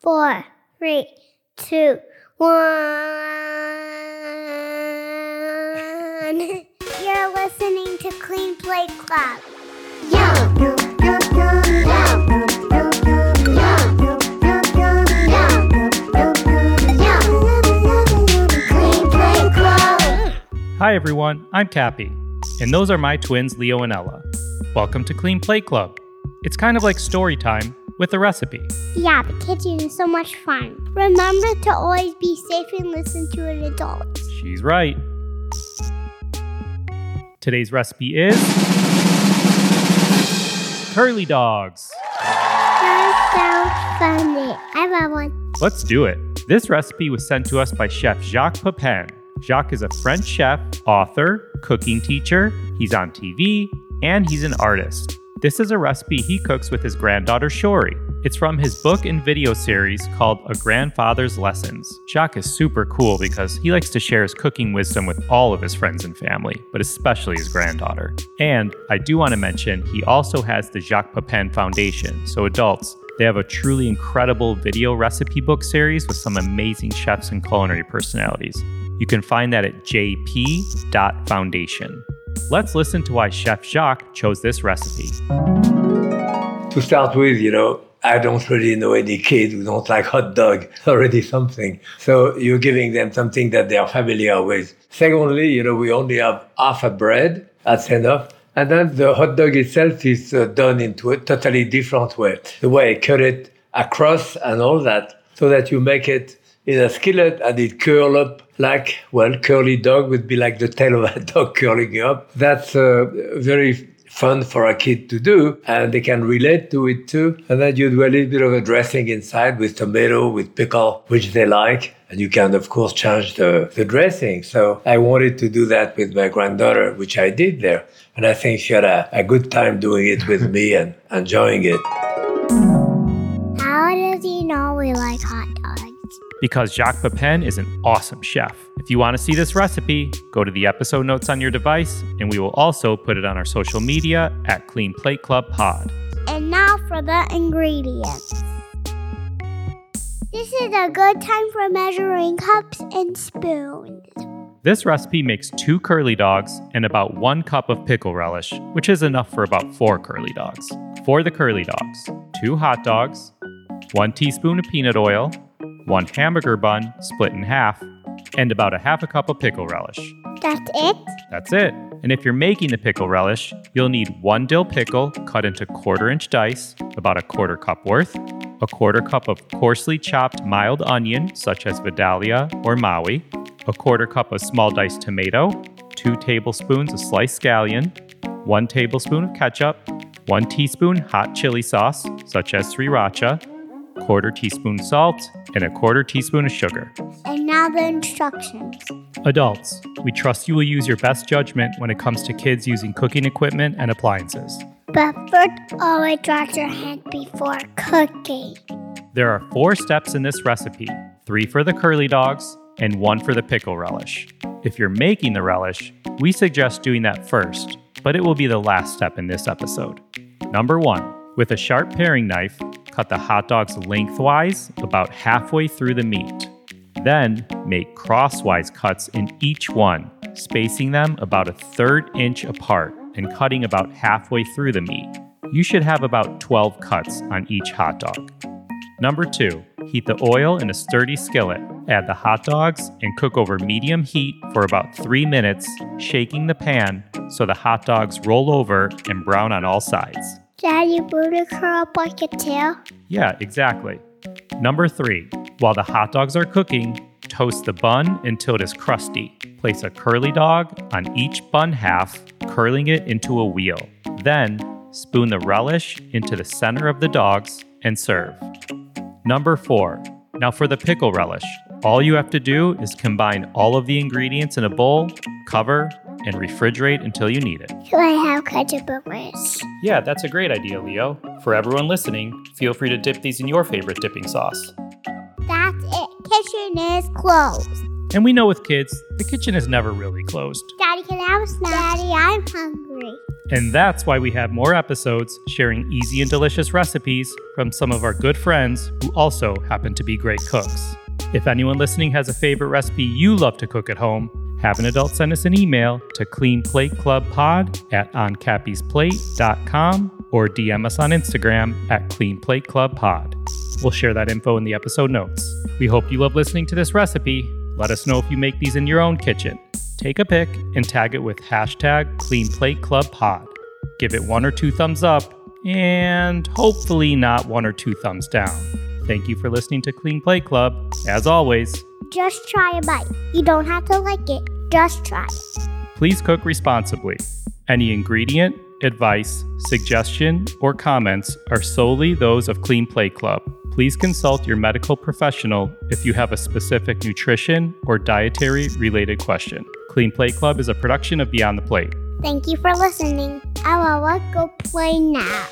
four, three, two, one. You're listening to Clean Plate Club. Hi, everyone. I'm Cappy. And those are my twins, Leo and Ella. Welcome to Clean Plate Club. It's kind of like story time, with a recipe. Yeah, the kitchen is so much fun. Remember to always be safe and listen to an adult. She's right. Today's recipe is curly dogs. That sounds funny. I love one. Let's do it. This recipe was sent to us by chef Jacques Pepin. Jacques is a French chef, author, cooking teacher, he's on TV, and he's an artist. This is a recipe he cooks with his granddaughter Shorey. It's from his book and video series called A Grandfather's Lessons. Jacques is super cool because he likes to share his cooking wisdom with all of his friends and family, but especially his granddaughter. And I do want to mention he also has the Jacques Pepin Foundation, so adults, they have a truly incredible video recipe book series with some amazing chefs and culinary personalities. You can find that at jp.foundation. Let's listen to why Chef Jacques chose this recipe. To start with, you know, I don't really know any kid who don't like hot dog. Already something. So you're giving them something that they are familiar with. Secondly, you know, we only have half a bread. That's enough. And then the hot dog itself is uh, done into a totally different way. The way I cut it across and all that, so that you make it in a skillet and it curl up like, well, curly dog would be like the tail of a dog curling up. That's uh, very fun for a kid to do and they can relate to it too. And then you do a little bit of a dressing inside with tomato, with pickle, which they like. And you can, of course, change the, the dressing. So I wanted to do that with my granddaughter, which I did there. And I think she had a, a good time doing it with me and enjoying it. How does he know we like hot? Because Jacques Pepin is an awesome chef. If you want to see this recipe, go to the episode notes on your device, and we will also put it on our social media at Clean Plate Club Pod. And now for the ingredients. This is a good time for measuring cups and spoons. This recipe makes two curly dogs and about one cup of pickle relish, which is enough for about four curly dogs. For the curly dogs, two hot dogs, one teaspoon of peanut oil, one hamburger bun split in half, and about a half a cup of pickle relish. That's it? That's it. And if you're making the pickle relish, you'll need one dill pickle cut into quarter inch dice, about a quarter cup worth, a quarter cup of coarsely chopped mild onion, such as Vidalia or Maui, a quarter cup of small diced tomato, two tablespoons of sliced scallion, one tablespoon of ketchup, one teaspoon hot chili sauce, such as sriracha, quarter teaspoon salt, and a quarter teaspoon of sugar. And now the instructions. Adults, we trust you will use your best judgment when it comes to kids using cooking equipment and appliances. But first, always wash your hands before cooking. There are four steps in this recipe three for the curly dogs and one for the pickle relish. If you're making the relish, we suggest doing that first, but it will be the last step in this episode. Number one, with a sharp paring knife, cut the hot dogs lengthwise about halfway through the meat. Then make crosswise cuts in each one, spacing them about a third inch apart and cutting about halfway through the meat. You should have about 12 cuts on each hot dog. Number two, heat the oil in a sturdy skillet. Add the hot dogs and cook over medium heat for about three minutes, shaking the pan so the hot dogs roll over and brown on all sides. Daddy, it curl up like a tail? Yeah, exactly. Number three, while the hot dogs are cooking, toast the bun until it is crusty. Place a curly dog on each bun half, curling it into a wheel. Then, spoon the relish into the center of the dogs and serve. Number four, now for the pickle relish. All you have to do is combine all of the ingredients in a bowl, cover, and refrigerate until you need it. Can I have ketchup this? Yeah, that's a great idea, Leo. For everyone listening, feel free to dip these in your favorite dipping sauce. That's it. Kitchen is closed. And we know with kids, the kitchen is never really closed. Daddy, can I have a snack? Daddy, I'm hungry. And that's why we have more episodes sharing easy and delicious recipes from some of our good friends who also happen to be great cooks. If anyone listening has a favorite recipe you love to cook at home, have an adult send us an email to cleanplateclubpod at oncappiesplate.com or DM us on Instagram at cleanplateclubpod. We'll share that info in the episode notes. We hope you love listening to this recipe. Let us know if you make these in your own kitchen. Take a pic and tag it with hashtag cleanplateclubpod. Give it one or two thumbs up and hopefully not one or two thumbs down. Thank you for listening to Clean Plate Club. As always, Just try a bite. You don't have to like it. Just try. please cook responsibly. Any ingredient, advice, suggestion, or comments are solely those of Clean Plate Club. Please consult your medical professional if you have a specific nutrition or dietary related question. Clean Plate Club is a production of Beyond the Plate. Thank you for listening. I will go play now.